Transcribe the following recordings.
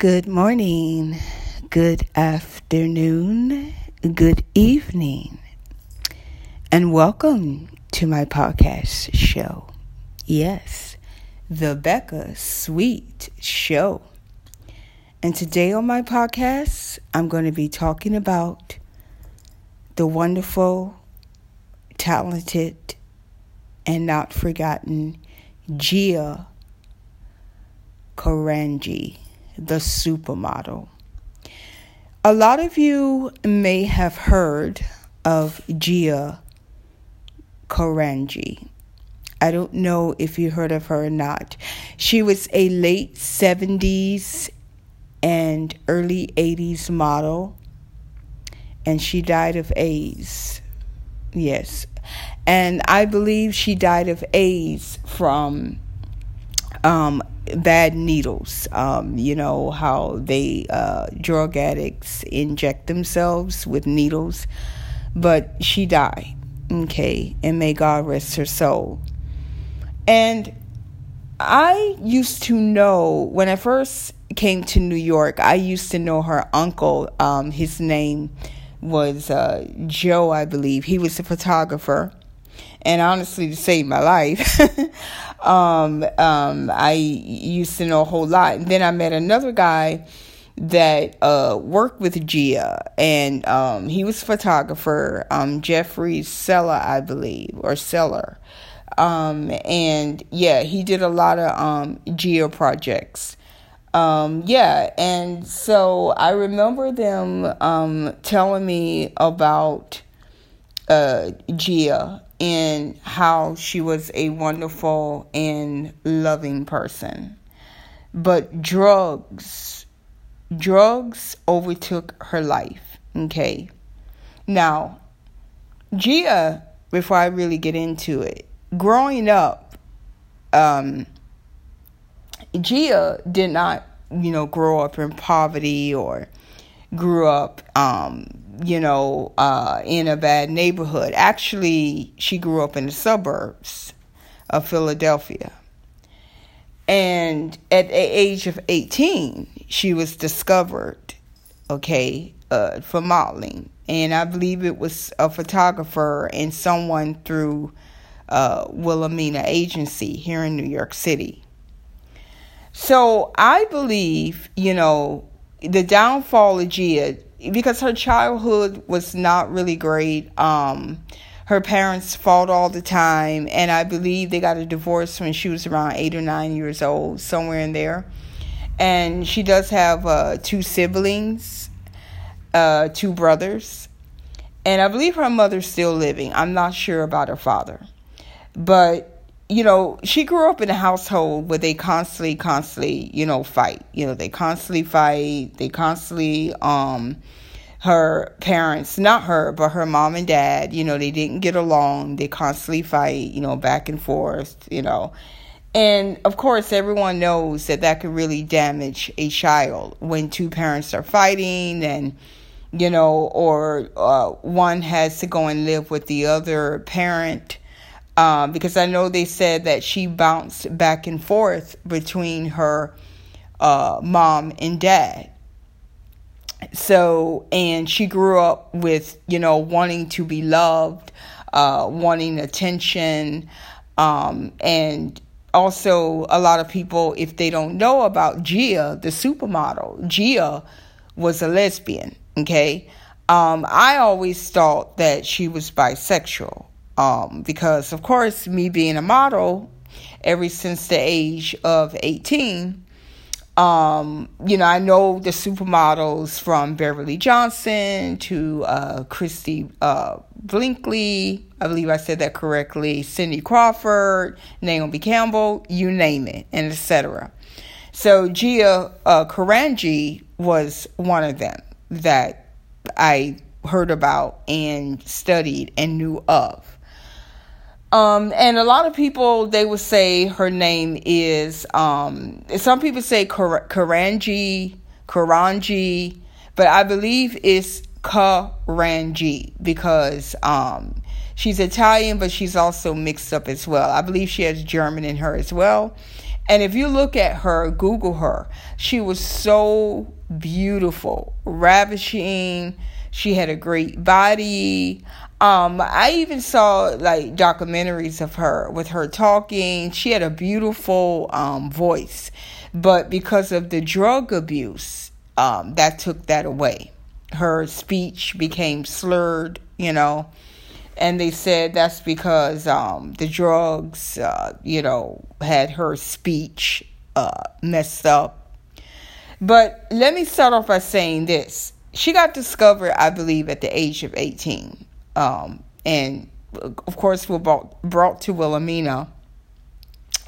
Good morning, good afternoon, good evening, and welcome to my podcast show. Yes, the Becca Sweet Show. And today on my podcast, I'm going to be talking about the wonderful, talented, and not forgotten Gia Carangi the supermodel. A lot of you may have heard of Gia Carangi. I don't know if you heard of her or not. She was a late 70s and early 80s model, and she died of AIDS. Yes. And I believe she died of AIDS from um, bad needles. Um, you know how they uh, drug addicts inject themselves with needles, but she died. Okay, and may God rest her soul. And I used to know when I first came to New York. I used to know her uncle. Um, his name was uh, Joe, I believe. He was a photographer and honestly to save my life um, um, i used to know a whole lot. And then i met another guy that uh, worked with gia. And um, he was a photographer um, jeffrey seller i believe or seller. Um, and yeah he did a lot of um, gia projects. Um, yeah, and so I remember them um, telling me about uh, Gia in how she was a wonderful and loving person. But drugs, drugs overtook her life. Okay. Now, Gia, before I really get into it, growing up, um, Gia did not, you know, grow up in poverty or grew up um, you know, uh, in a bad neighborhood. Actually, she grew up in the suburbs of Philadelphia. And at the age of 18, she was discovered, okay, uh, for modeling. And I believe it was a photographer and someone through uh, Wilhelmina Agency here in New York City. So I believe, you know, the downfall of Gia because her childhood was not really great. Um, her parents fought all the time, and I believe they got a divorce when she was around eight or nine years old, somewhere in there. And she does have uh, two siblings, uh, two brothers, and I believe her mother's still living. I'm not sure about her father, but you know, she grew up in a household where they constantly, constantly, you know, fight. You know, they constantly fight. They constantly, um, her parents, not her, but her mom and dad, you know, they didn't get along. They constantly fight, you know, back and forth, you know. And of course, everyone knows that that could really damage a child when two parents are fighting and, you know, or uh, one has to go and live with the other parent um, because I know they said that she bounced back and forth between her uh, mom and dad. So, and she grew up with, you know, wanting to be loved, uh, wanting attention, um, and also a lot of people, if they don't know about Gia, the supermodel, Gia was a lesbian, okay? Um, I always thought that she was bisexual um, because, of course, me being a model ever since the age of 18, um, you know, I know the supermodels from Beverly Johnson to uh, Christy uh, Brinkley. I believe I said that correctly. Cindy Crawford, Naomi Campbell, you name it, and etc. So Gia uh, Carangi was one of them that I heard about and studied and knew of. Um, and a lot of people they would say her name is um, some people say Kar- Karanji, Karanji, but I believe it's Karanji because um, she's Italian, but she's also mixed up as well. I believe she has German in her as well. And if you look at her, Google her, she was so beautiful, ravishing. She had a great body. Um, I even saw like documentaries of her with her talking. She had a beautiful um, voice, but because of the drug abuse, um, that took that away. Her speech became slurred, you know, and they said that's because um, the drugs, uh, you know, had her speech uh, messed up. But let me start off by saying this: she got discovered, I believe, at the age of eighteen um, and of course were brought, brought to Wilhelmina.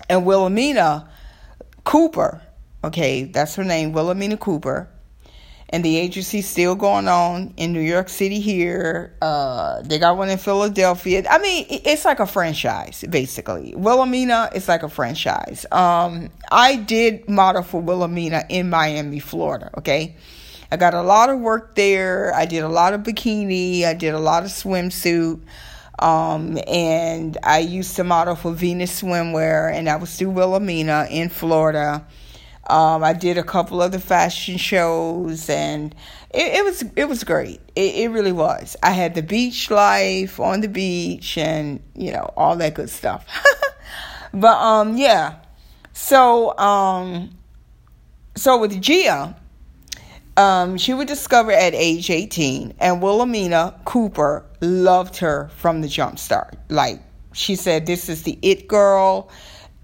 And Wilhelmina Cooper, okay, that's her name, Wilhelmina Cooper. And the agency's still going on in New York City here. Uh, they got one in Philadelphia. I mean, it's like a franchise, basically. Wilhelmina is like a franchise. Um, I did model for Wilhelmina in Miami, Florida, okay? I got a lot of work there. I did a lot of bikini. I did a lot of swimsuit. Um, and I used to model for Venus Swimwear, and I was through Wilhelmina in Florida. Um, I did a couple of the fashion shows, and it, it was it was great. It, it really was. I had the beach life on the beach, and you know all that good stuff. but um, yeah. So um, so with Gia, um, she was discovered at age 18, and Wilhelmina Cooper loved her from the jump start. Like, she said, This is the it girl.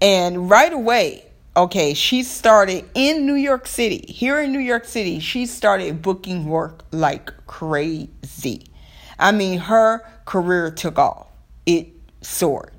And right away, okay, she started in New York City. Here in New York City, she started booking work like crazy. I mean, her career took off, it soared.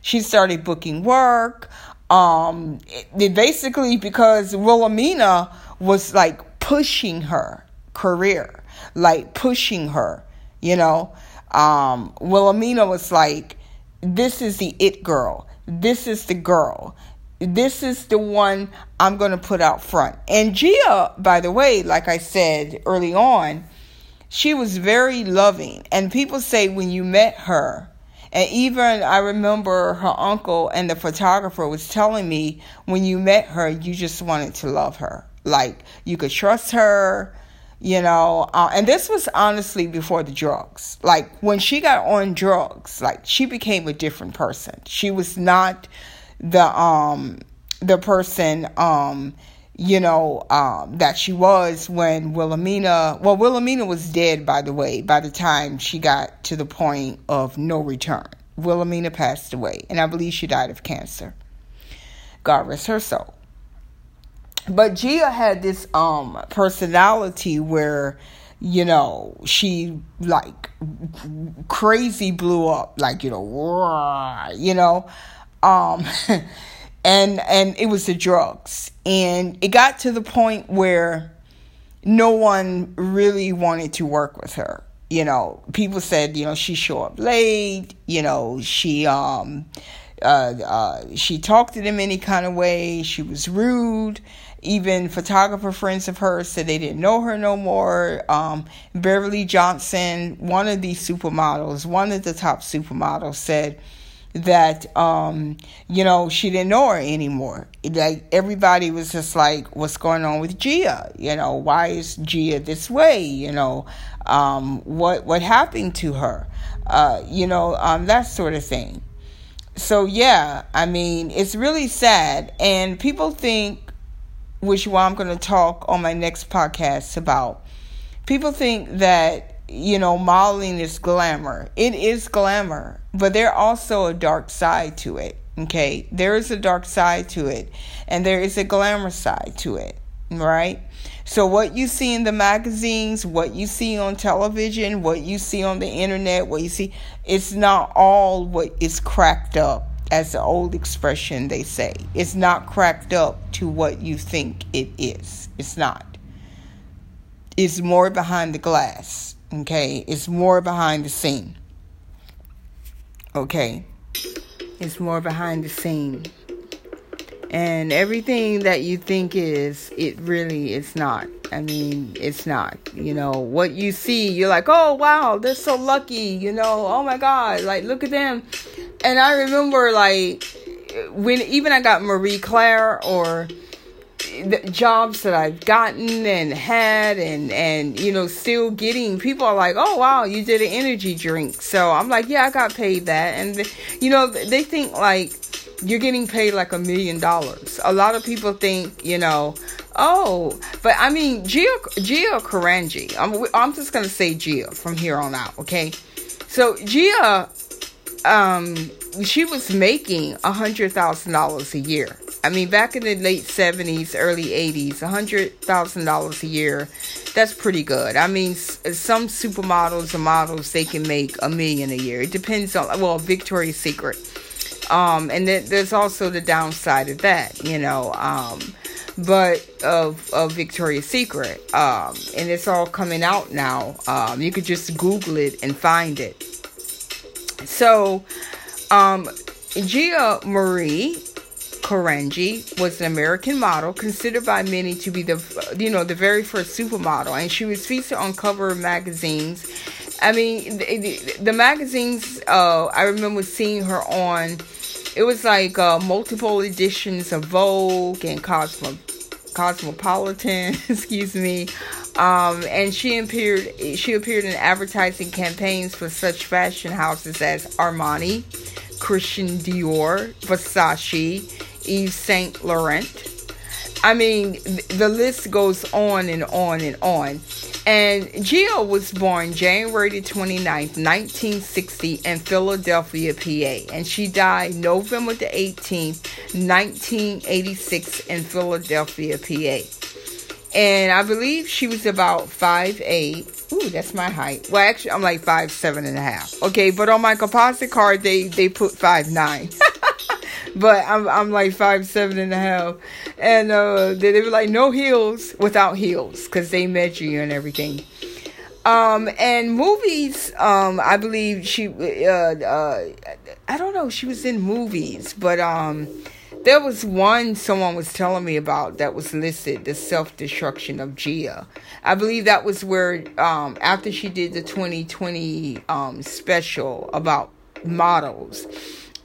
She started booking work. Um, it, basically because Wilhelmina was like pushing her career, like pushing her, you know. Um, Wilhelmina was like, this is the it girl. This is the girl. This is the one I'm going to put out front. And Gia, by the way, like I said early on, she was very loving. And people say when you met her, and even I remember her uncle and the photographer was telling me when you met her, you just wanted to love her. Like you could trust her, you know. Uh, and this was honestly before the drugs. Like when she got on drugs, like she became a different person. She was not the um the person um you know um that she was when Wilhelmina well Wilhelmina was dead by the way by the time she got to the point of no return. Wilhelmina passed away and I believe she died of cancer. God rest her soul but Gia had this um personality where you know she like crazy blew up like you know you know? Um and and it was the drugs. And it got to the point where no one really wanted to work with her. You know people said you know she show up late you know she um uh, uh, she talked to them any kind of way she was rude even photographer friends of hers said they didn't know her no more. Um, Beverly Johnson, one of these supermodels, one of the top supermodels, said that um, you know she didn't know her anymore. Like everybody was just like, "What's going on with Gia? You know, why is Gia this way? You know, um, what what happened to her? Uh, you know, um, that sort of thing." So yeah, I mean, it's really sad, and people think which what I'm going to talk on my next podcast about. People think that, you know, modeling is glamour. It is glamour, but there's also a dark side to it. Okay? There is a dark side to it, and there is a glamour side to it, right? So, what you see in the magazines, what you see on television, what you see on the internet, what you see, it's not all what is cracked up as the old expression they say. It's not cracked up to what you think it is. It's not. It's more behind the glass. Okay? It's more behind the scene. Okay? It's more behind the scene. And everything that you think is, it really is not. I mean, it's not. You know, what you see, you're like, oh, wow, they're so lucky. You know, oh my God, like, look at them and I remember like when even I got Marie Claire or the jobs that I've gotten and had and and you know still getting people are like oh wow you did an energy drink. So I'm like yeah I got paid that. And the, you know they think like you're getting paid like a million dollars. A lot of people think you know oh but I mean Gia Gia Carangi I'm, I'm just gonna say Gia from here on out okay? So Gia um she was making a hundred thousand dollars a year I mean, back in the late 70s, early 80s, a $100,000 a year, that's pretty good. I mean, some supermodels and models, they can make a million a year. It depends on, well, Victoria's Secret. Um, and th- there's also the downside of that, you know, um, but of, of Victoria's Secret. Um, and it's all coming out now. Um, you could just Google it and find it. So, um, Gia Marie Carangi was an American model considered by many to be the you know the very first supermodel, and she was featured on cover magazines. I mean, the, the, the magazines. Uh, I remember seeing her on. It was like uh, multiple editions of Vogue and Cosmo, Cosmopolitan. excuse me. Um, and she appeared. She appeared in advertising campaigns for such fashion houses as Armani, Christian Dior, Versace, Yves Saint Laurent. I mean, the list goes on and on and on. And Gia was born January 29th, 1960, in Philadelphia, PA. And she died November the 18th, 1986, in Philadelphia, PA. And I believe she was about five eight. Ooh, that's my height. Well, actually, I'm like five seven and a half. Okay, but on my composite card, they they put five nine. but I'm I'm like five seven and a half, and uh, they, they were like no heels without heels because they measure you and everything. Um, and movies, um, I believe she, uh, uh, I don't know, she was in movies, but um, there was one someone was telling me about that was listed, the self destruction of Gia. I believe that was where um, after she did the 2020 um, special about models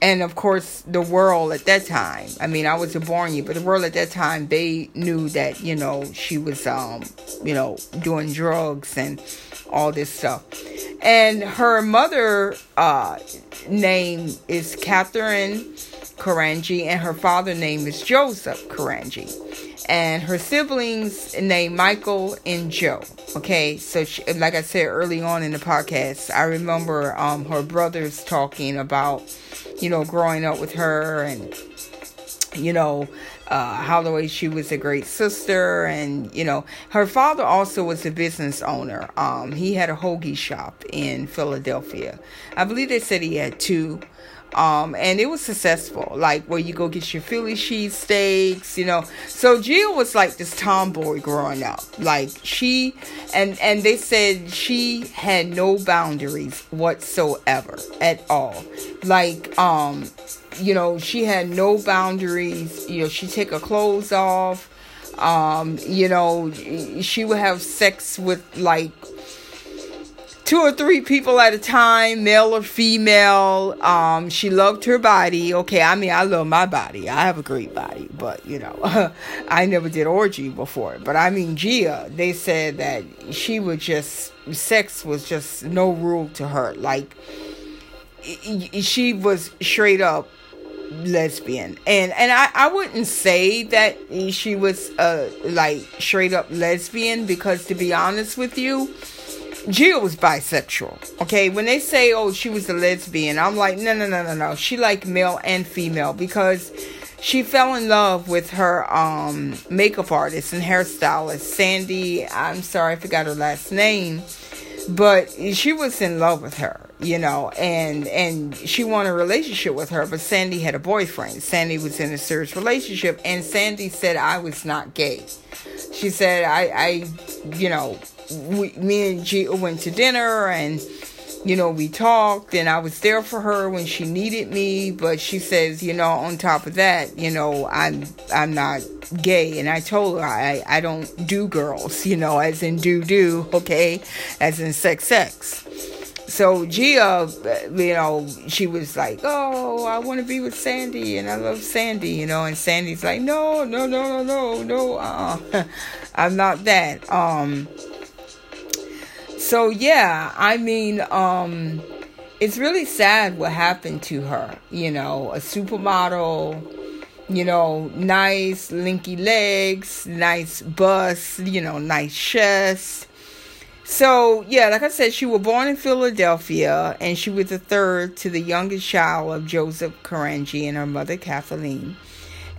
and of course the world at that time i mean i was a born you but the world at that time they knew that you know she was um you know doing drugs and all this stuff. And her mother uh name is catherine carangi and her father name is joseph carangi and her siblings named michael and joe okay so she, like i said early on in the podcast i remember um her brothers talking about you know, growing up with her and, you know, uh, how the way she was a great sister. And, you know, her father also was a business owner. Um, he had a hoagie shop in Philadelphia. I believe they said he had two. Um, and it was successful, like where you go get your Philly cheesesteaks, you know. So Jill was like this tomboy growing up. Like she and and they said she had no boundaries whatsoever at all. Like um, you know, she had no boundaries. You know, she take her clothes off. Um, you know, she would have sex with like two or three people at a time, male or female. Um, she loved her body. Okay, I mean, I love my body. I have a great body, but you know, I never did orgy before. But I mean, Gia, they said that she would just sex was just no rule to her. Like she was straight up lesbian and and I, I wouldn't say that she was uh like straight up lesbian because to be honest with you Jill was bisexual. Okay, when they say, "Oh, she was a lesbian," I'm like, no, no, no, no, no. She liked male and female because she fell in love with her um, makeup artist and hairstylist, Sandy. I'm sorry, I forgot her last name, but she was in love with her, you know, and and she wanted a relationship with her, but Sandy had a boyfriend. Sandy was in a serious relationship, and Sandy said I was not gay. She said I, I, you know we, me and Gia went to dinner and you know we talked and I was there for her when she needed me but she says you know on top of that you know I'm I'm not gay. And I told her I I don't do girls you know as in do do okay as in sex sex. So Gia, you know, she was like, "Oh, I want to be with Sandy, and I love Sandy," you know, and Sandy's like, "No, no, no, no, no, no, uh, I'm not that." Um, so yeah, I mean, um, it's really sad what happened to her. You know, a supermodel, you know, nice linky legs, nice bust, you know, nice chest so, yeah, like I said, she was born in Philadelphia and she was the third to the youngest child of Joseph Carangi and her mother, Kathleen.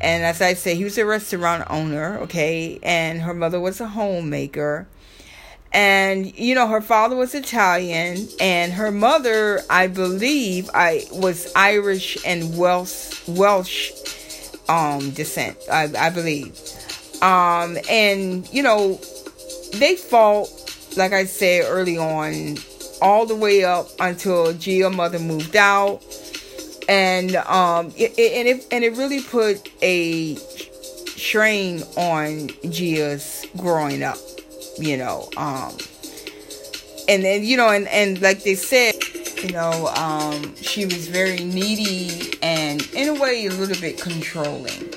And as I say, he was a restaurant owner, okay, and her mother was a homemaker. And you know, her father was Italian, and her mother, I believe, I was Irish and Welsh Welsh um descent, I, I believe. Um, and you know, they fought like I said early on, all the way up until Gia mother moved out, and um, it, it, and it and it really put a strain on Gia's growing up, you know. Um, and then you know, and and like they said, you know, um, she was very needy and in a way a little bit controlling.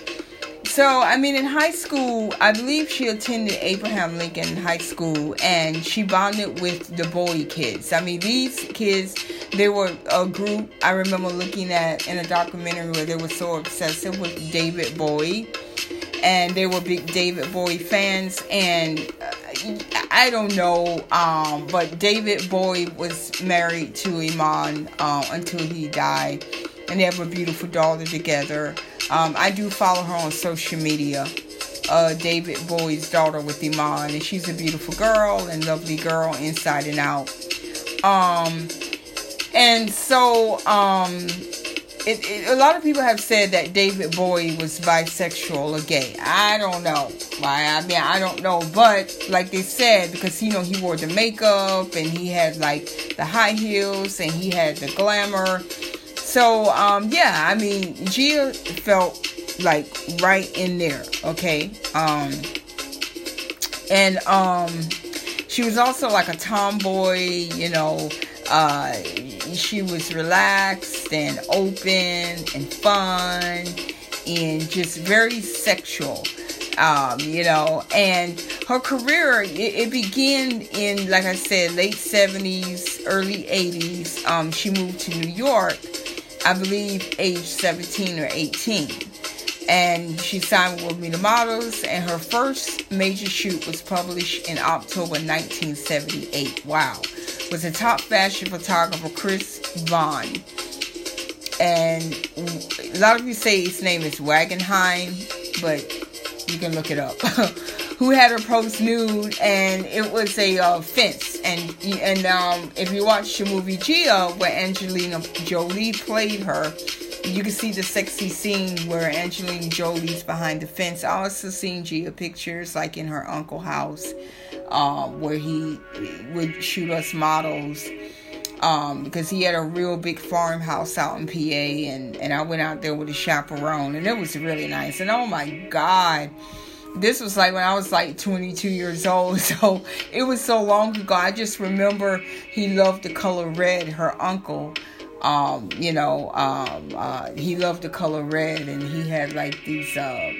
So, I mean, in high school, I believe she attended Abraham Lincoln High School and she bonded with the Bowie kids. I mean, these kids, they were a group I remember looking at in a documentary where they were so obsessive with David Bowie and they were big David Bowie fans. And uh, I don't know, um, but David Bowie was married to Iman uh, until he died, and they have a beautiful daughter together. Um, I do follow her on social media. Uh, David Bowie's daughter with Iman, and she's a beautiful girl and lovely girl inside and out. Um, and so, um, it, it, a lot of people have said that David Bowie was bisexual or gay. I don't know. Why? I mean, I don't know. But like they said, because you know he wore the makeup and he had like the high heels and he had the glamour so um yeah, I mean Gia felt like right in there, okay? Um and um she was also like a tomboy, you know, uh she was relaxed and open and fun and just very sexual um, you know, and her career it, it, began in, like I said, late seventies, early eighties. Um, she moved to New York, I believe, age 17 or 18. And she signed with Media Models, and her first major shoot was published in October 1978. Wow. Was the top fashion photographer Chris Vaughn. And a lot of you say his name is Wangenheim, but you can look it up. who had her post nude, and it was a uh, fence. And and um, if you watch the movie Gia, where Angelina Jolie played her, you can see the sexy scene where Angelina Jolie's behind the fence. I also seen Gia pictures like in her uncle house, uh, where he would shoot us models. Um, because he had a real big farmhouse out in PA, and, and I went out there with a chaperone, and it was really nice. And oh my God, this was like when I was like 22 years old. So it was so long ago. I just remember he loved the color red, her uncle. Um, you know, um, uh, he loved the color red and he had like these uh,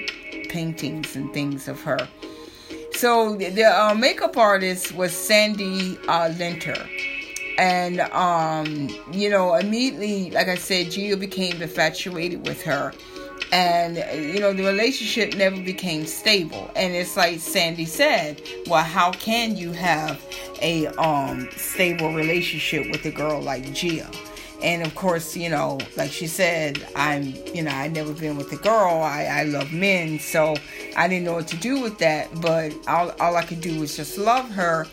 paintings and things of her. So the uh, makeup artist was Sandy uh, Linter. And, um, you know, immediately, like I said, Gia became infatuated with her. And you know the relationship never became stable. And it's like sandy said well how can you have a um stable relationship with a girl like gia and of course you know like she said i'm you know i never been with a girl. I i love men so i didn't know what to do with that. But all, all i could do was just love her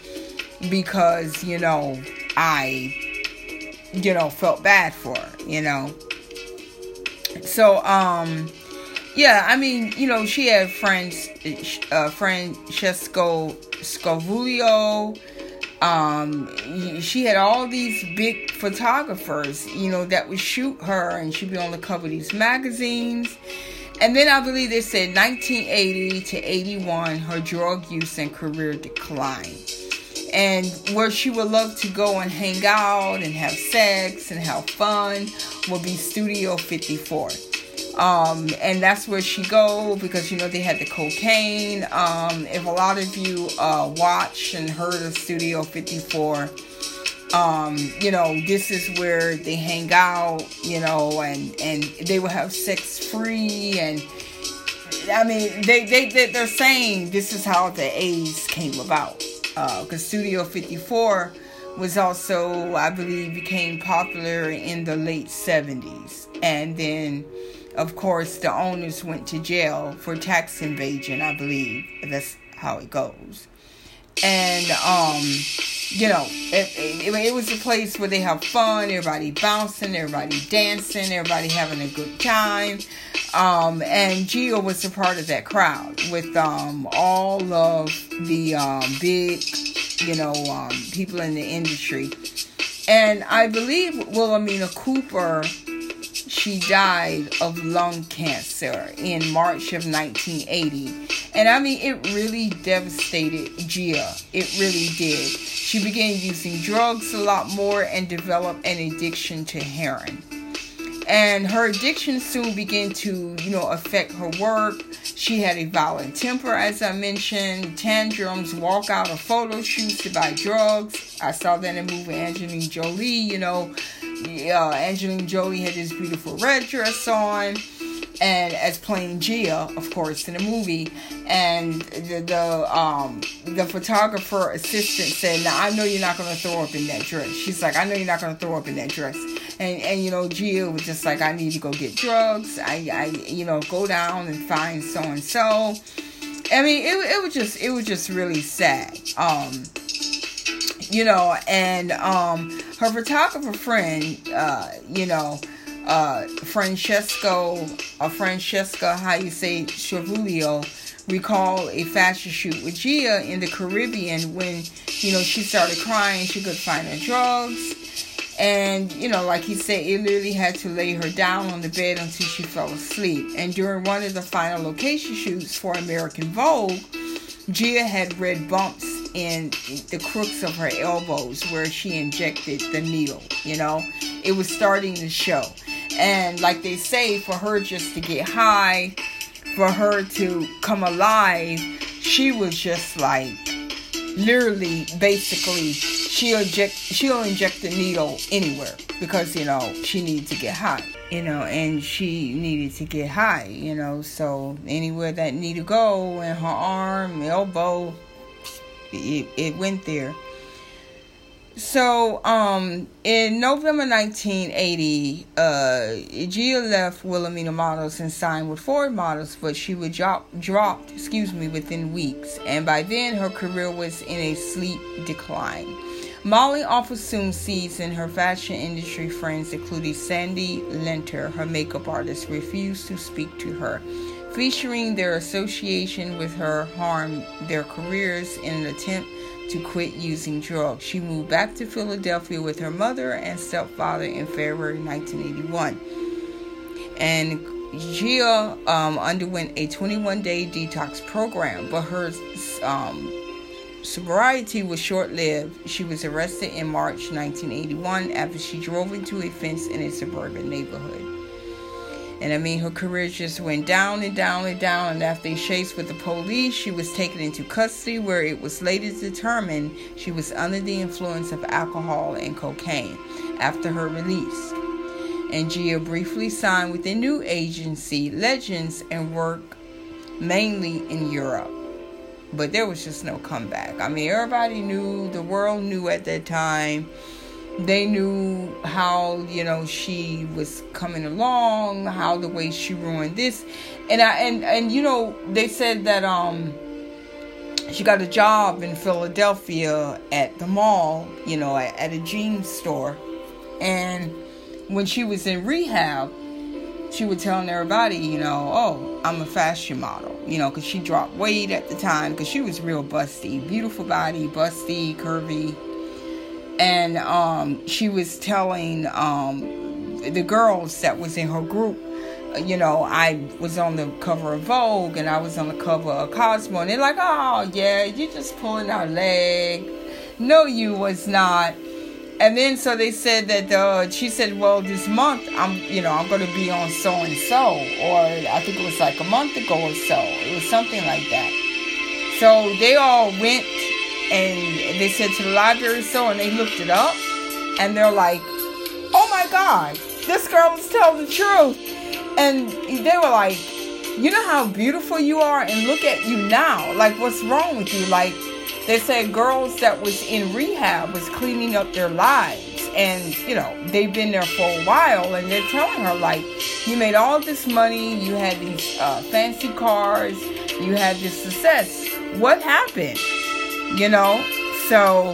because you know i you know felt bad for her you know? So um yeah i mean you know she had friends uh francesco scavullo um she had all these big photographers you know that would shoot her and she'd be on the cover of these magazines and then i believe they said 1980 to 81 her drug use and career declined and where she would love to go and hang out and have sex and have fun would be Studio 54. Um, and that's where she go because you know they had the cocaine. Um, if a lot of you uh, watch and heard of Studio 54, um, you know this is where they hang out, you know, and and they will have sex free and. I mean, they, they, they, they're saying this is how the AIDS came about. Because uh, Studio 54 was also, I believe, became popular in the late 70s. And then of course, the owners went to jail for tax evasion, I believe. That's how it goes. And, um, you know, it, it, it, was a place where they have fun, everybody bouncing, everybody dancing, everybody having a good time. Um, and Gia was a part of that crowd with um, all of the um, big, you know, um, people in the industry. And I believe Wilhelmina Cooper she died of lung cancer in March of 1980. And I mean, it really devastated Gia. It really did. She began using drugs a lot more and developed an addiction to heroin. And her addiction soon began to, you know, affect her work. She had a violent temper, as I mentioned, tantrums, walk out of photo shoots to buy drugs. I saw that in the movie Angelina Jolie, you know, uh, Angelina Jolie had this beautiful red dress on, and as playing Gia, of course, in the movie. And the the um the photographer assistant said, "Now I know you're not gonna throw up in that dress." She's like, "I know you're not gonna throw up in that dress." And and you know, Gia was just like, "I need to go get drugs. I I you know go down and find so and so." I mean, it it was just it was just really sad. Um, you know, and um her photographer friend, uh, you know, uh, Francesco, uh, Francesca, how you say, Chivulio, recall a fashion shoot with Gia in the Caribbean when, you know, she started crying, she could find her drugs. And, you know, like he said, he literally had to lay her down on the bed until she fell asleep. And during one of the final location shoots for American Vogue, Gia had red bumps in the crooks of her elbows where she injected the needle. You know, it was starting to show. And like they say, for her just to get high, for her to come alive, she was just like literally basically she'll inject she'll inject the needle anywhere because you know she needs to get high you know and she needed to get high you know so anywhere that need to go in her arm elbow it, it went there. So, um, in November 1980, uh, Gia left Wilhelmina Models and signed with Ford Models, but she would drop, dropped, excuse me, within weeks. And by then, her career was in a steep decline. Molly often soon sees in her fashion industry friends, including Sandy Linter, her makeup artist, refuse to speak to her featuring their association with her harmed their careers in an attempt to quit using drugs. She moved back to Philadelphia with her mother and stepfather in February 1981. And Gia um, underwent a 21 day detox program, but her um, sobriety was short lived. She was arrested in March 1981 after she drove into a fence in a suburban neighborhood. And I mean, her career just went down and down and down. And after a chase with the police, she was taken into custody, where it was later determined she was under the influence of alcohol and cocaine after her release. And Gia briefly signed with a new agency, Legends, and worked mainly in Europe. But there was just no comeback. I mean, everybody knew, the world knew at that time they knew how you know she was coming along how the way she ruined this. And i and and you know they said that um she got a job in philadelphia at the mall you know at, at a jeans store. And when she was in rehab she was telling everybody you know oh i'm a fashion model you know because she dropped weight at the time because she was real busty beautiful body busty curvy and um, she was telling um, the girls that was in her group you know, I was on the cover of Vogue and I was on the cover of Cosmo, and they're like, "Oh yeah, you just pulling our leg, no, you was not. And then so they said that uh, she said, well, this month I'm, you know, I'm going to be on so and so, or I think it was like a month ago or so. It was something like that. So they all went and they said to the library so, and they looked it up, and they're like, oh my God, this girl is telling the truth. And they were like, you know how beautiful you are, and look at you now. Like, what's wrong with you? Like, they said girls that was in rehab was cleaning up their lives and you know they've been there for a while and they're telling her like you made all this money you had these uh, fancy cars you had this success what happened you know? So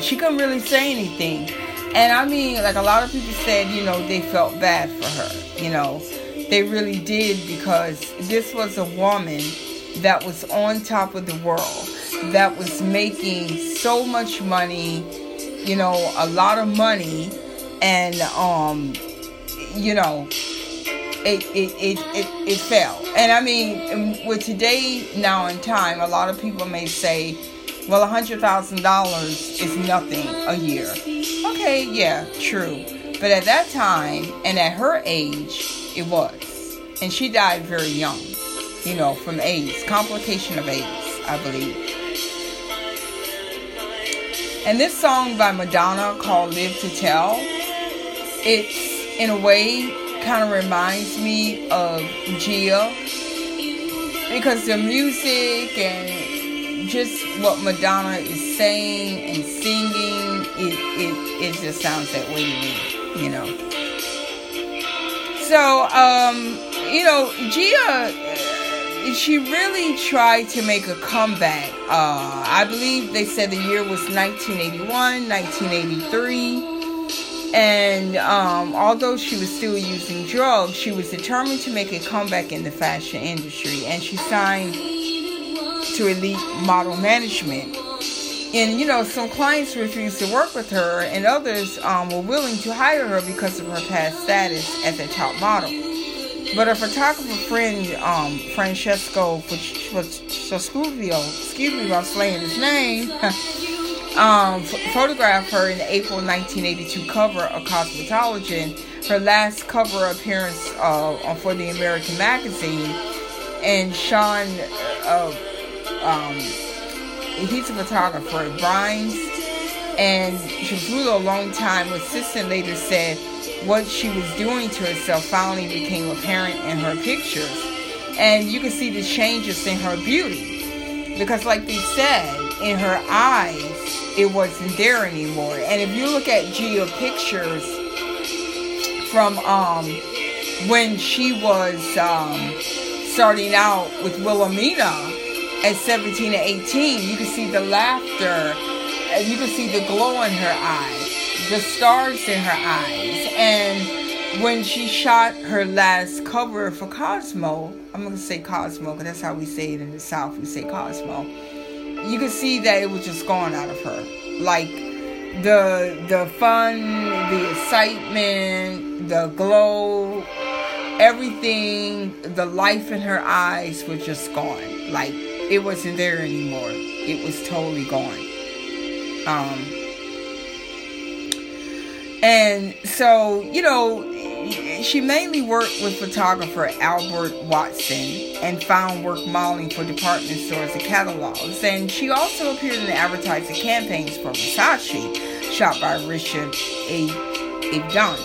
she couldn't really say anything. And i mean like a lot of people said you know they felt bad for her you know? They really did because this was a woman that was on top of the world, that was making so much money, you know, a lot of money, and um, you know, it it it it, it fell. And I mean, um, with today now in time, a lot of people may say, well, a hundred thousand dollars is nothing a year. Okay, yeah, true. But at that time and at her age, it was. And she died very young you know, from AIDS, complication of AIDS, I believe. And this song by Madonna called Live to Tell, it's in a way kind of reminds me of Gia because the music and just what Madonna is saying and singing, it, it, it just sounds that way to me, you know. So, um, you know, Gia she really tried to make a comeback. Uh, I believe they said the year was 1981, 1983. And um, although she was still using drugs, she was determined to make a comeback in the fashion industry. And she signed to Elite Model Management. And you know, some clients refused to work with her, and others um, were willing to hire her because of her past status as a top model. But a photographer friend, um, Francesco Vescovio, excuse me about slaying his name, um, f- photographed her in the April 1982 cover of Cosmetology, her last cover appearance uh, for the American magazine. And Sean, uh, um, he's a photographer, Brian's, and she was a long time. Assistant later said what she was doing to herself finally became apparent in her pictures. And you can see the changes in her beauty. Because, like they said, in her eyes, it wasn't there anymore. And if you look at Gia pictures from um, when she was um, starting out with Wilhelmina at 17 and 18, you can see the laughter, and you can see the glow in her eyes, the stars in her eyes and when she shot her last cover for Cosmo, I'm going to say Cosmo because that's how we say it in the South. We say Cosmo. You can see that it was just gone out of her. Like the the fun, the excitement, the glow, everything, the life in her eyes was just gone. Like it wasn't there anymore. It was totally gone. Um and so, you know, she mainly worked with photographer Albert Watson and found work modeling for department stores and catalogs. And she also appeared in the advertising campaigns for Versace, shot by Richard A. Avedon.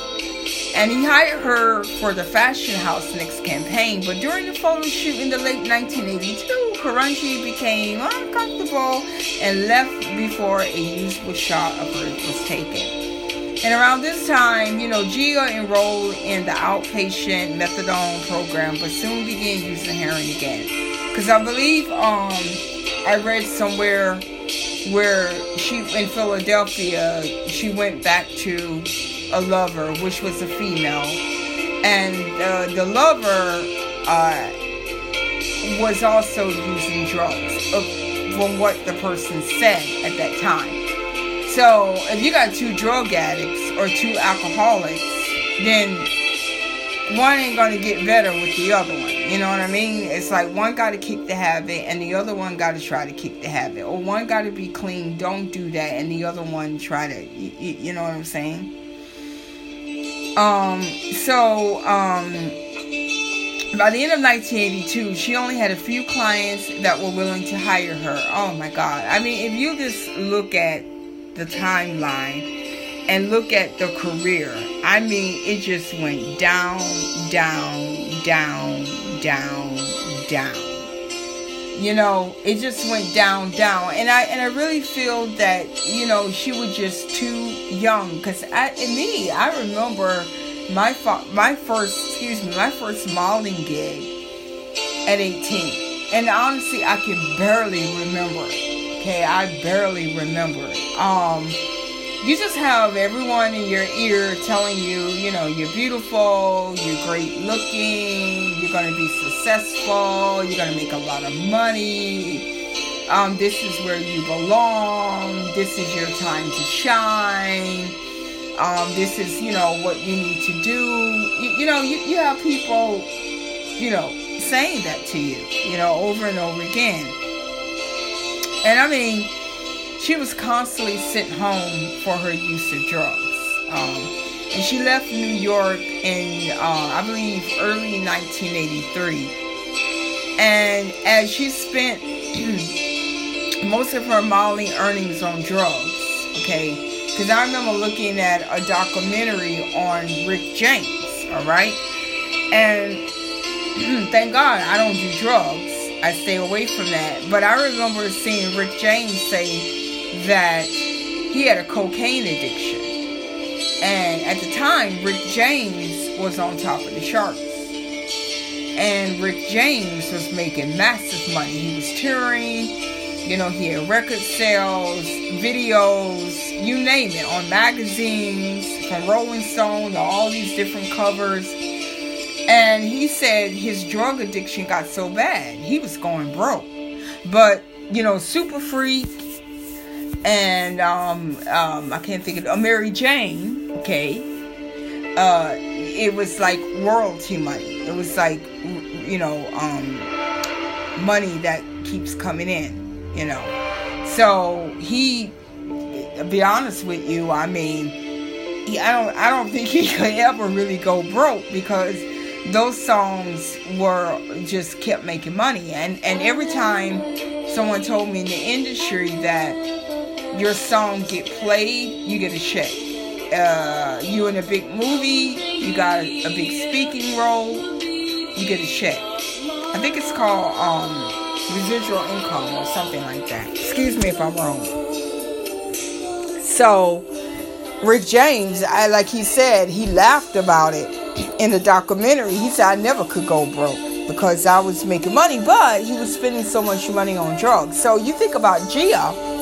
And he hired her for the fashion house next campaign, but during the photo shoot in the late 1982, Carangi became uncomfortable and left before a usable shot of her was taken. And around this time, you know, Gia enrolled in the outpatient methadone program, but soon began using heroin again. Because I believe um, I read somewhere where she, in Philadelphia, she went back to a lover, which was a female. And uh, the lover uh, was also using drugs, uh, from what the person said at that time. So if you got two drug addicts or two alcoholics, then one ain't gonna get better with the other one. You know what I mean? It's like one got to kick the habit, and the other one got to try to kick the habit, or one got to be clean. Don't do that, and the other one try to. You, you know what I'm saying? Um. So um. By the end of 1982, she only had a few clients that were willing to hire her. Oh my God. I mean, if you just look at the timeline, and look at the career. I mean, it just went down, down, down, down, down. You know, it just went down, down, and I and I really feel that you know she was just too young. Cause I, me, I remember my fa- my first, excuse me, my first modeling gig at 18, and honestly, I can barely remember it. Okay, I barely remember it. Um you just have everyone in your ear telling you, you know, you're beautiful, you're great looking, you're to be successful, you're to make a lot of money. Um, this is where you belong. This is your time to shine. Um, this is, you know, what you need to do. You, you know, you, you have people, you know, saying that to you, you know, over and over again. And I mean, she was constantly sent home for her use of drugs. Um, and she left New York in, uh, I believe, early 1983. And as she spent most of her modeling earnings on drugs, okay, because I remember looking at a documentary on Rick James, all right, and thank God I don't do drugs. I stay away from that. But I remember seeing Rick James say that he had a cocaine addiction. And at the time, Rick James was on top of the charts. And Rick James was making massive money. He was touring, you know, he had record sales, videos, you name it, on magazines, from Rolling Stone to all these different covers. And he said his drug addiction got so bad, he was going broke. But, you know, Super Freak, and um, um, I can't think of uh, Mary Jane. Okay, uh, it was like royalty money. It was like you know um, money that keeps coming in. You know, so he. To be honest with you, I mean, I don't. I don't think he could ever really go broke because those songs were just kept making money and and every time someone told me in the industry that your song get played, you get a check. Uh, you in a big movie, you got a, a big speaking role, you get a check. I think it's called um, residual income or something like that. Excuse me if I'm wrong. So, Rick James, I like he said, he laughed about it in the documentary. He said I never could go broke because I was making money, but he was spending so much money on drugs. So you think about Gia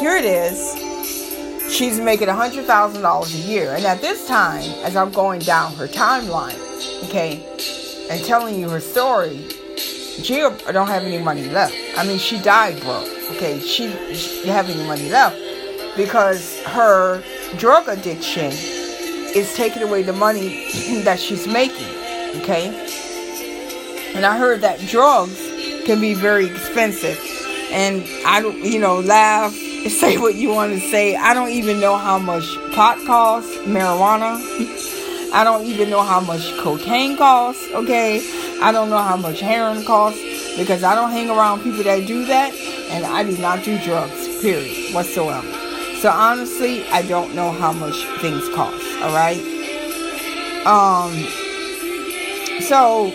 here it is. She's making $100,000 a year. And at this time, as I'm going down her timeline, okay, and telling you her story, Gia don't have any money left. I mean, she died broke. Okay, she, she have any money left because her drug addiction is taking away the money that she's making. Okay, and I heard that drugs can be very expensive, and I don't, you know, laugh say what you want to say. I don't even know how much pot costs, marijuana. I don't even know how much cocaine costs, okay? I don't know how much heroin costs because I don't hang around people that do that and I do not do drugs, period, whatsoever. So honestly, I don't know how much things cost, all right? Um so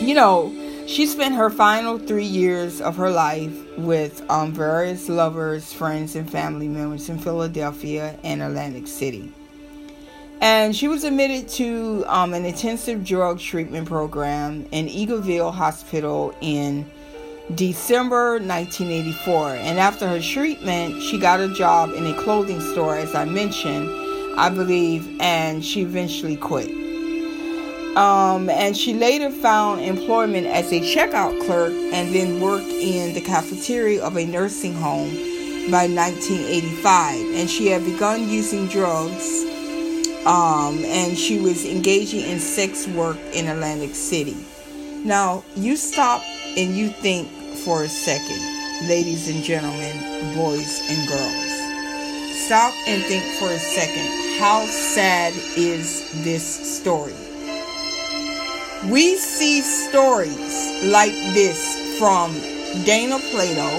you know, she spent her final three years of her life with um, various lovers, friends, and family members in Philadelphia and Atlantic City. And she was admitted to um, an intensive drug treatment program in Eagleville Hospital in December 1984. And after her treatment, she got a job in a clothing store, as I mentioned, I believe, and she eventually quit. Um, and she later found employment as a checkout clerk and then worked in the cafeteria of a nursing home by 1985. And she had begun using drugs um, and she was engaging in sex work in Atlantic City. Now, you stop and you think for a second, ladies and gentlemen, boys and girls. Stop and think for a second. How sad is this story? We see stories like this from Dana Plato,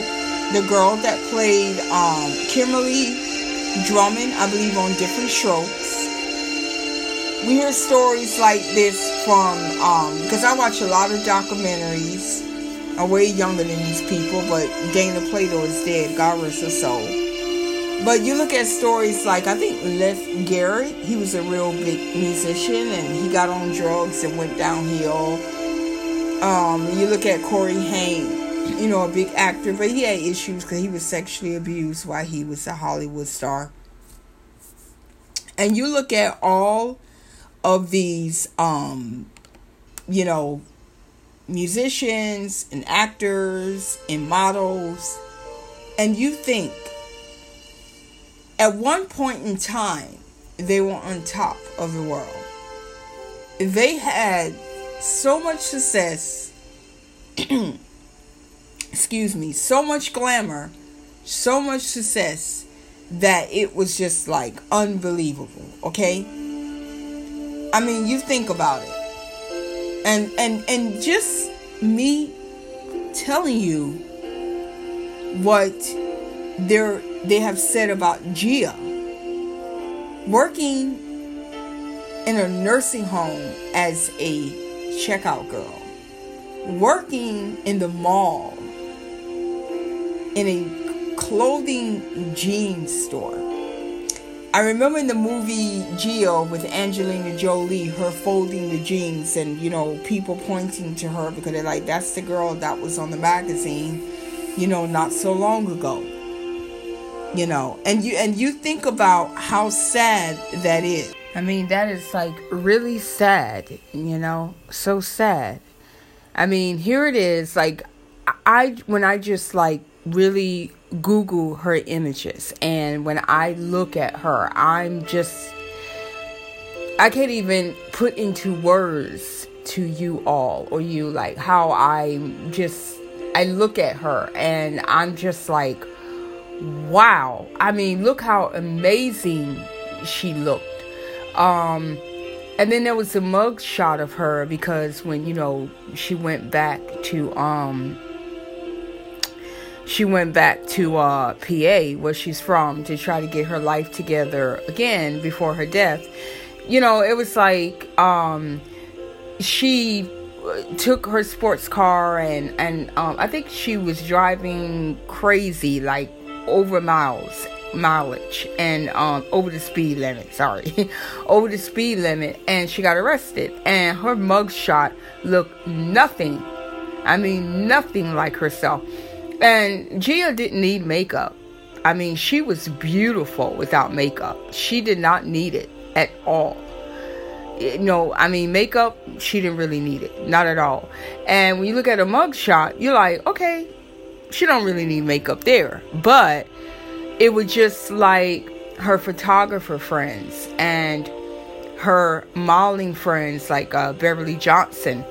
the girl that played um, Kimberly Drummond, I believe, on Different Strokes. We hear stories like this from, because um, I watch a lot of documentaries. I'm way younger than these people, but Dana Plato is dead, God rest her soul. But you look at stories like I think Leif Garrett, he was a real big musician and he got on drugs and went downhill. Um, you look at Corey Haim, you know, a big actor, but he had issues because he was sexually abused while he was a Hollywood star. And you look at all of these, um, you know, musicians and actors and models, and you think at one point in time, they were on top of the world. They had so much success, excuse me, so much glamour, so much success that it was just like unbelievable, okay? I mean, you think about it. And and and just me telling you what they're they have said about Gia working in a nursing home as a checkout girl, working in the mall in a clothing jeans store. I remember in the movie Gia with Angelina Jolie, her folding the jeans and you know people pointing to her because they're like, "That's the girl that was on the magazine," you know, not so long ago. You know and you and you think about how sad that is. I mean that is like really sad you know? So sad. I mean here it is like i when i just like really google her images and when i look at her i'm just i can't even put into words to you all or you like how i just i look at her and i'm just like wow. I mean, look how amazing she looked. Um, and then there was a mug shot of her because when you know she went back to um she went back to uh PA where she's from to try to get her life together again before her death. You know, it was like um she took her sports car and and um I think she was driving crazy like over miles mileage and um over the speed limit sorry over the speed limit and she got arrested and her mugshot looked nothing i mean nothing like herself and gia didn't need makeup i mean she was beautiful without makeup she did not need it at all know i mean makeup she didn't really need it not at all and when you look at a mugshot you're like okay she don't really need makeup there. But it was just like her photographer friends and her modeling friends like uh, Beverly Johnson.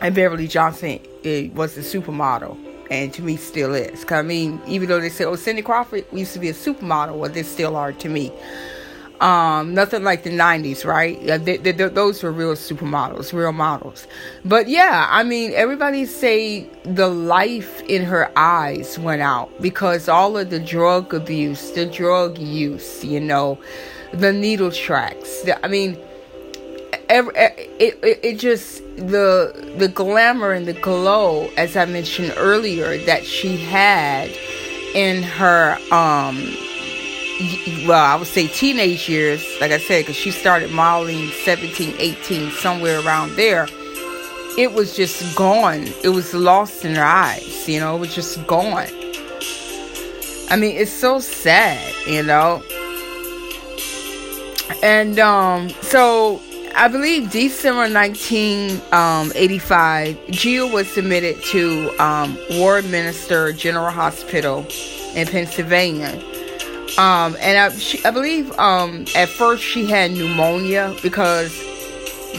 And Beverly Johnson it was a supermodel. And to me, still is. I mean, even though they say, "Oh, Cindy Crawford used to be a supermodel," well, they still are to me. Um, nothing like the 90s, right? They, they, they, those were real supermodels, real models. But yeah, I mean, everybody say the life in her eyes went out because all of the drug abuse, the drug use, you know, the needle tracks. The, I mean, every, it, it, it just the the glamour and the glow, as I mentioned earlier, that she had in her um well, I would say teenage years, like I said, because she started modeling 17, 18, somewhere around there. It was just gone. It was lost in her eyes, you know, it was just gone. I mean, it's so sad, you know. And um, so I believe December 1985, um, Gia was submitted to um, Warminster General Hospital in Pennsylvania Um, and I, she, I believe um, at first she had pneumonia because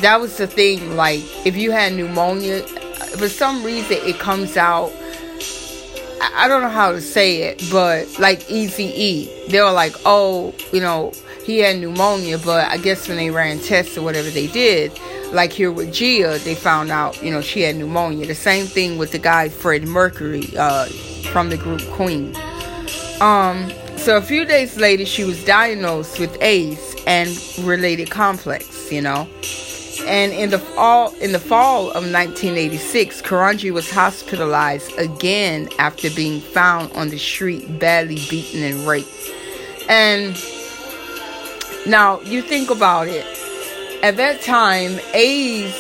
that was the thing. Like, if you had pneumonia, for some reason it comes out. I, I don't know how to say it, but like Easy E, they were like, oh, you know, he had pneumonia, but I guess when they ran tests or whatever they did, like here with Gia, they found out, you know, she had pneumonia. The same thing with the guy Fred Mercury uh, from the group Queen. Um, so a few days later, she was diagnosed with AIDS and related complex, you know. And in the fall in the fall of 1986, Carangi was hospitalized again after being found on the street badly beaten and raped. And now you think about it. At that time, AIDS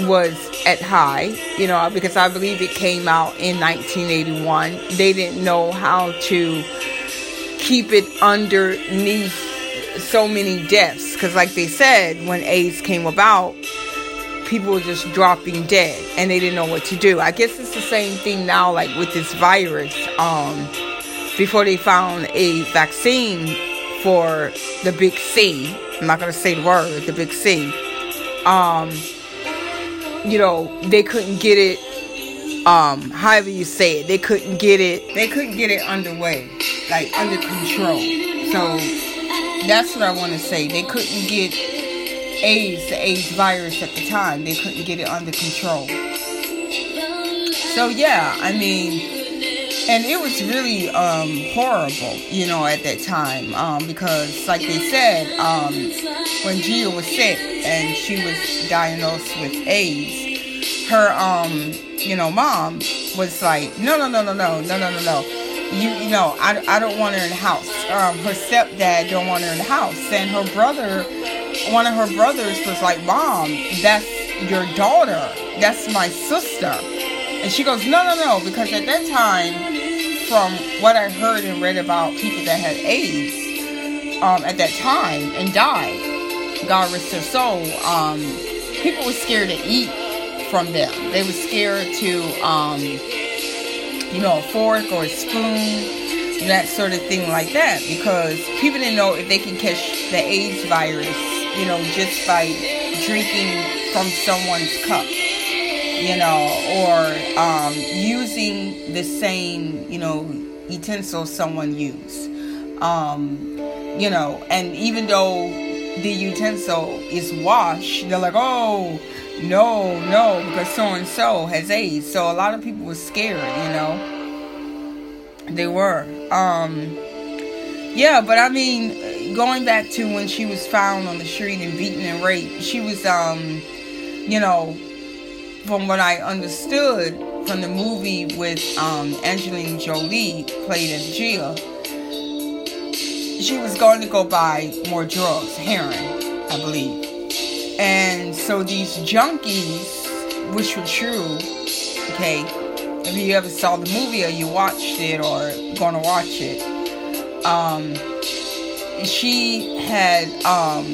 was at high, you know, because I believe it came out in 1981. They didn't know how to keep it underneath so many deaths because like they said when AIDS came about people were just dropping dead and they didn't know what to do. I guess it's the same thing now like with this virus um before they found a vaccine for the big C. I'm not to say the word, the big C. Um you know, they couldn't get it um however you say it. They couldn't get it they couldn't get it underway, like under control. So that's what I want to say. They couldn't get AIDS, the AIDS virus at the time. They couldn't get it under control. So yeah, I mean, and it was really um, horrible, you know, at that time um, because, like they said, um, when Gia was sick and she was diagnosed with AIDS, her, um, you know, mom was like, no, no, no, no, no, no, no, no, no. You you know I, I don't want her in the house. Um, her stepdad don't want her in the house. And her brother one of her brothers was like mom that's your daughter. That's my sister and she goes no no no because at that time from what i heard and read about people that had aids um, at that time and died god rest their soul um, people were scared to eat from them. They were scared to um, you know, a fork or a spoon, that sort of thing like that, because people didn't know if they can catch the AIDS virus, you know, just by drinking from someone's cup, you know, or um, using the same, you know, utensil someone used. Um, you know, and even though the utensil is washed, they're like, oh, no, no, because so and so has AIDS. So a lot of people were scared, you know. They were. Um yeah, but I mean, going back to when she was found on the street and beaten and raped, she was um you know, from what I understood from the movie with um Angelina Jolie played as Gia, she was going to go buy more drugs, heroin, I believe. And so these junkies, which were true, okay, if you ever saw the movie or you watched it or gonna watch it, um, she had, um,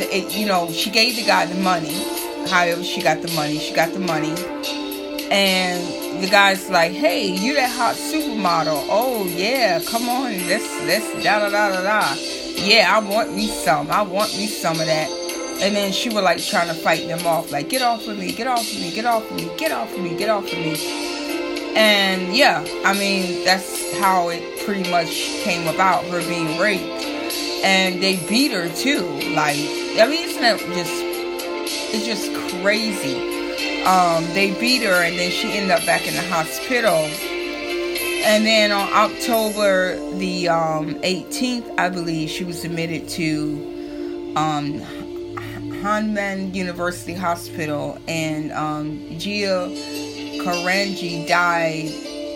it, you know, she gave the guy the money. However, she got the money. She got the money, and the guy's like, "Hey, you that hot supermodel? Oh yeah, come on, let's let's da da da da da. Yeah, I want me some. I want me some of that." And then she was like trying to fight them off, like, get off of me, get off of me, get off of me, get off of me, get off of me. And yeah, I mean, that's how it pretty much came about, her being raped. And they beat her too. Like, I mean, isn't that just, it's just crazy. Um, they beat her and then she ended up back in the hospital. And then on October the um, 18th, I believe, she was admitted to um, Hahnemann University Hospital, and um, Gia Carangi died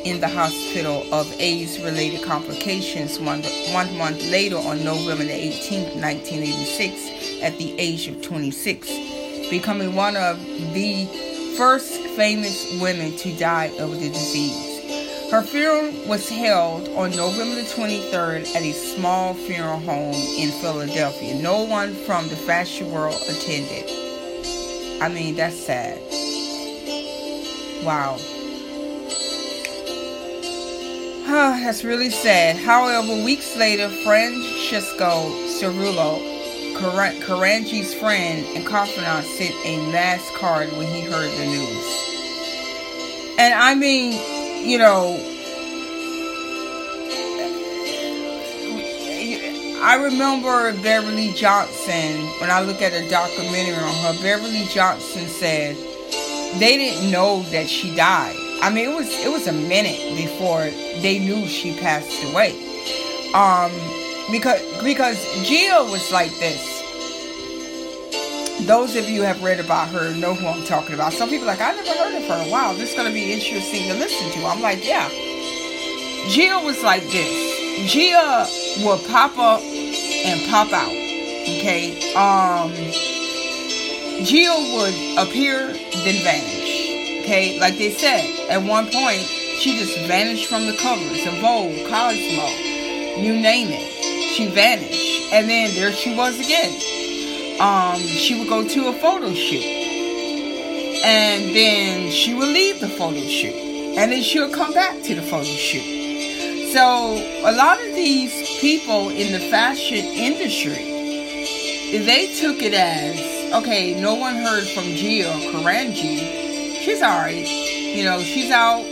in the hospital of AIDS-related complications one, one month later on November the 18th, 1986, at the age of 26, becoming one of the first famous women to die of the disease. Her funeral was held on November the 23rd at a small funeral home in Philadelphia. No one from the fashion world attended. I mean, that's sad. Wow. Huh, that's really sad. However, weeks later, Francesco Scavullo, Carangi's friend and confidant, sent a mass card when he heard the news. And I mean, you know, I remember Beverly Johnson, when I look at a documentary on her, Beverly Johnson said they didn't know that she died. I mean, it was it was a minute before they knew she passed away. Um, because because Gia was like this. Those of you have read about her know who I'm talking about. Some people like I never heard of her. Wow, this is gonna be interesting to listen to. I'm like, yeah. Gia was like this. Gia would pop up and pop out. Okay. Um Gia would appear, then vanish. Okay, like they said, at one point she just vanished from the covers of Vogue, Cosmo, you name it. She vanished. And then there she was again. Um, she would go to a photo shoot. And then she would leave the photo shoot. And then she would come back to the photo shoot. So a lot of these people in the fashion industry, they took it as, okay, no one heard from Gia Carangi. She's alright. You know, she's out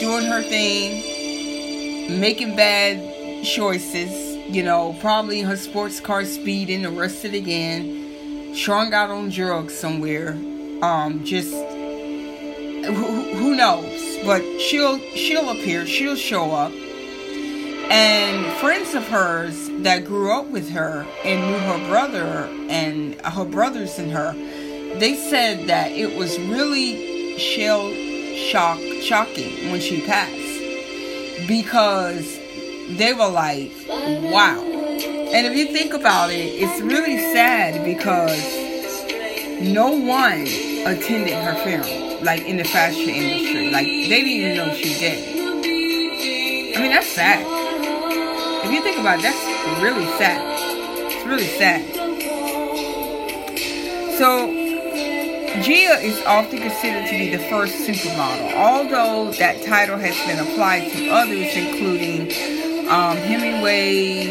doing her thing, making bad choices, you know, probably her sports car speeding, arrested again, strung out on drugs somewhere. Um, just who, who knows? But she'll she'll appear, she'll show up and friends of hers that grew up with her and knew her brother and her brothers and her, they said that it was really shell shock shocking when she passed because they were like, wow. And if you think about it, it's really sad because no one attended her funeral, like in the fashion industry. Like they didn't even know she did. I mean, that's sad. If you think about it, that's really sad. It's really sad. So, Gia is often considered to be the first supermodel, although that title has been applied to others, including um, Hemingway,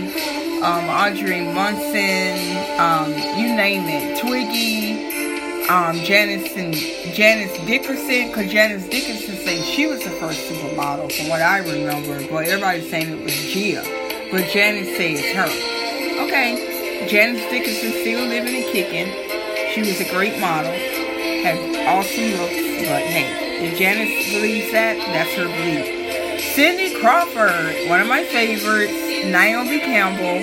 um, Audrey Munson, um, you name it, Twiggy, um, Janice and Janice Dickinson, because Janice Dickinson said she was the first supermodel, from what I remember, but everybody's saying it was Gia. But Janice says her. Okay, Janice Dickinson still living and kicking. She was a great model, had awesome looks, but hey, if Janice believes that, that's her belief. Cindy Crawford, one of my favorites, Naomi Campbell,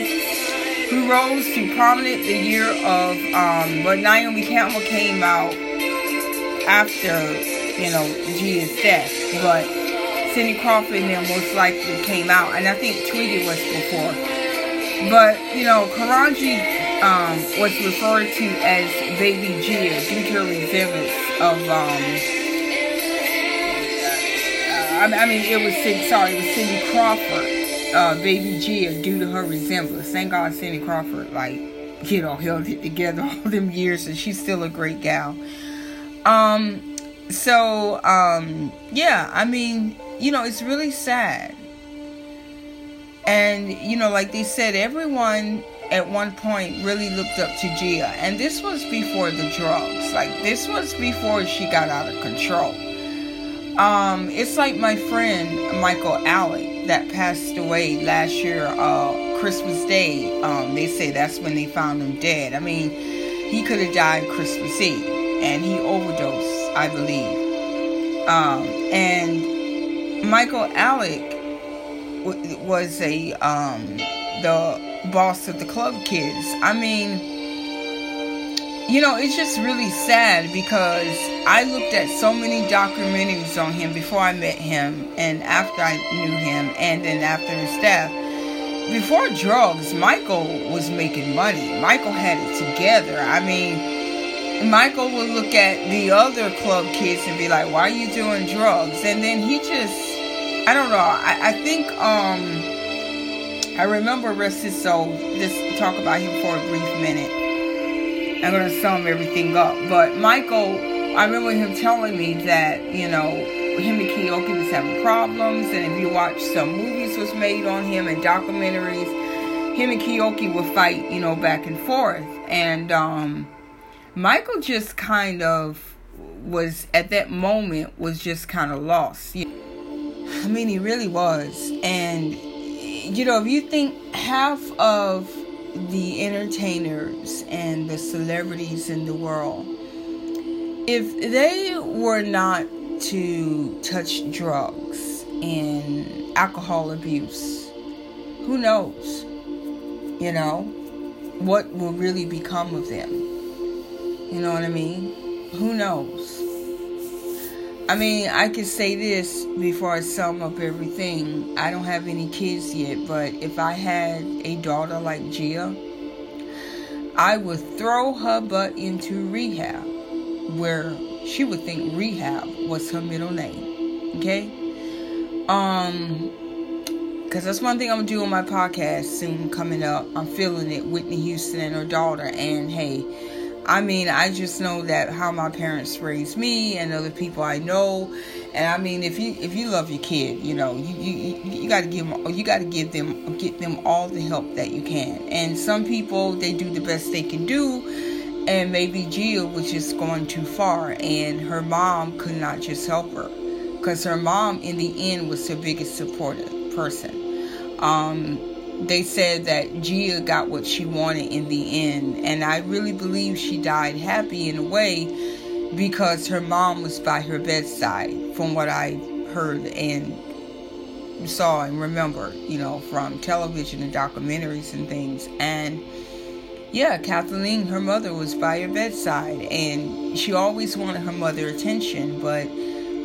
who rose to prominence the year of, um, but Naomi Campbell came out after, you know, Gia's death, but Cindy Crawford them most likely came out, and I think Twiggy was before. But you know, Carangi um, was referred to as Baby Gia due to her resemblance of. Um, uh, I mean, it was sorry, it was Cindy Crawford, uh, Baby Gia, due to her resemblance. Thank God Cindy Crawford, like, you know, held it together all them years, and she's still a great gal. Um, so um, yeah, I mean, you know, it's really sad. And, you know, like they said, everyone at one point really looked up to Gia. And this was before the drugs. Like, this was before she got out of control. Um, it's like my friend Michael Alig that passed away last year, uh, Christmas Day. Um, they say that's when they found him dead. I mean, he could have died Christmas Eve, and he overdosed, I believe. Um, and Michael Alig w- was a um, the boss of the club kids. I mean, you know, it's just really sad because I looked at so many documentaries on him before I met him and after I knew him and then after his death. Before drugs, Michael was making money. Michael had it together. I mean, Michael would look at the other club kids and be like, "Why are you doing drugs?" And then he just I don't know. I, I think um I remember rest his soul. Just talk about him for a brief minute. I'm gonna sum everything up. But Michael, I remember him telling me that you know him and Keoki was having problems, and if you watch some movies was made on him and documentaries, him and Keoki would fight, you know, back and forth. And um, Michael just kind of was at that moment was just kind of lost. I mean, he really was. And you know, if you think half of the entertainers and the celebrities in the world, if they were not to touch drugs and alcohol abuse, who knows? You know, what will really become of them? You know what I mean? Who knows? I mean, I can say this before I sum up everything. I don't have any kids yet, but if I had a daughter like Gia, I would throw her butt into rehab where she would think rehab was her middle name. Okay? Um because that's one thing I'm gonna do on my podcast soon coming up. I'm feeling it, Whitney Houston and her daughter. And hey, I mean, I just know that how my parents raised me and other people I know. And I mean, if you if you love your kid, you know, you you, you got to give them you got to give them get them all the help that you can. And some people they do the best they can do, and maybe Jill was just going too far, and her mom could not just help her, because her mom in the end was her biggest supportive person. Um, they said that Gia got what she wanted in the end. And I really believe she died happy in a way because her mom was by her bedside, from what I heard and saw and remember, you know, from television and documentaries and things. And yeah, Kathleen, her mother, was by her bedside, and she always wanted her mother attention, but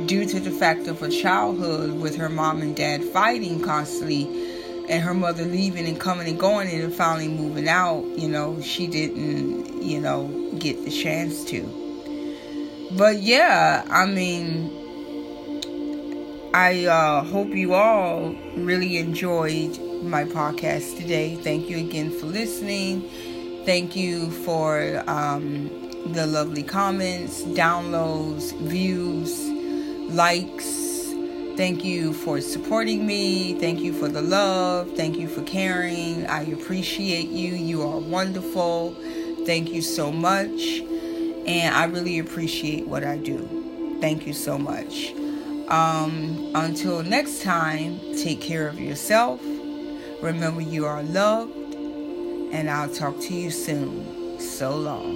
due to the fact of her childhood with her mom and dad fighting constantly, and her mother leaving and coming and going and finally moving out, you know, she didn't, you know, get the chance to. But yeah, I mean, I uh, hope you all really enjoyed my podcast today. Thank you again for listening. Thank you for um, the lovely comments, downloads, views, likes Thank you for supporting me. Thank you for the love. Thank you for caring. I appreciate you. You are wonderful. Thank you so much. And I really appreciate what I do. Thank you so much. Um, until next time, take care of yourself. Remember, you are loved. And I'll talk to you soon. So long.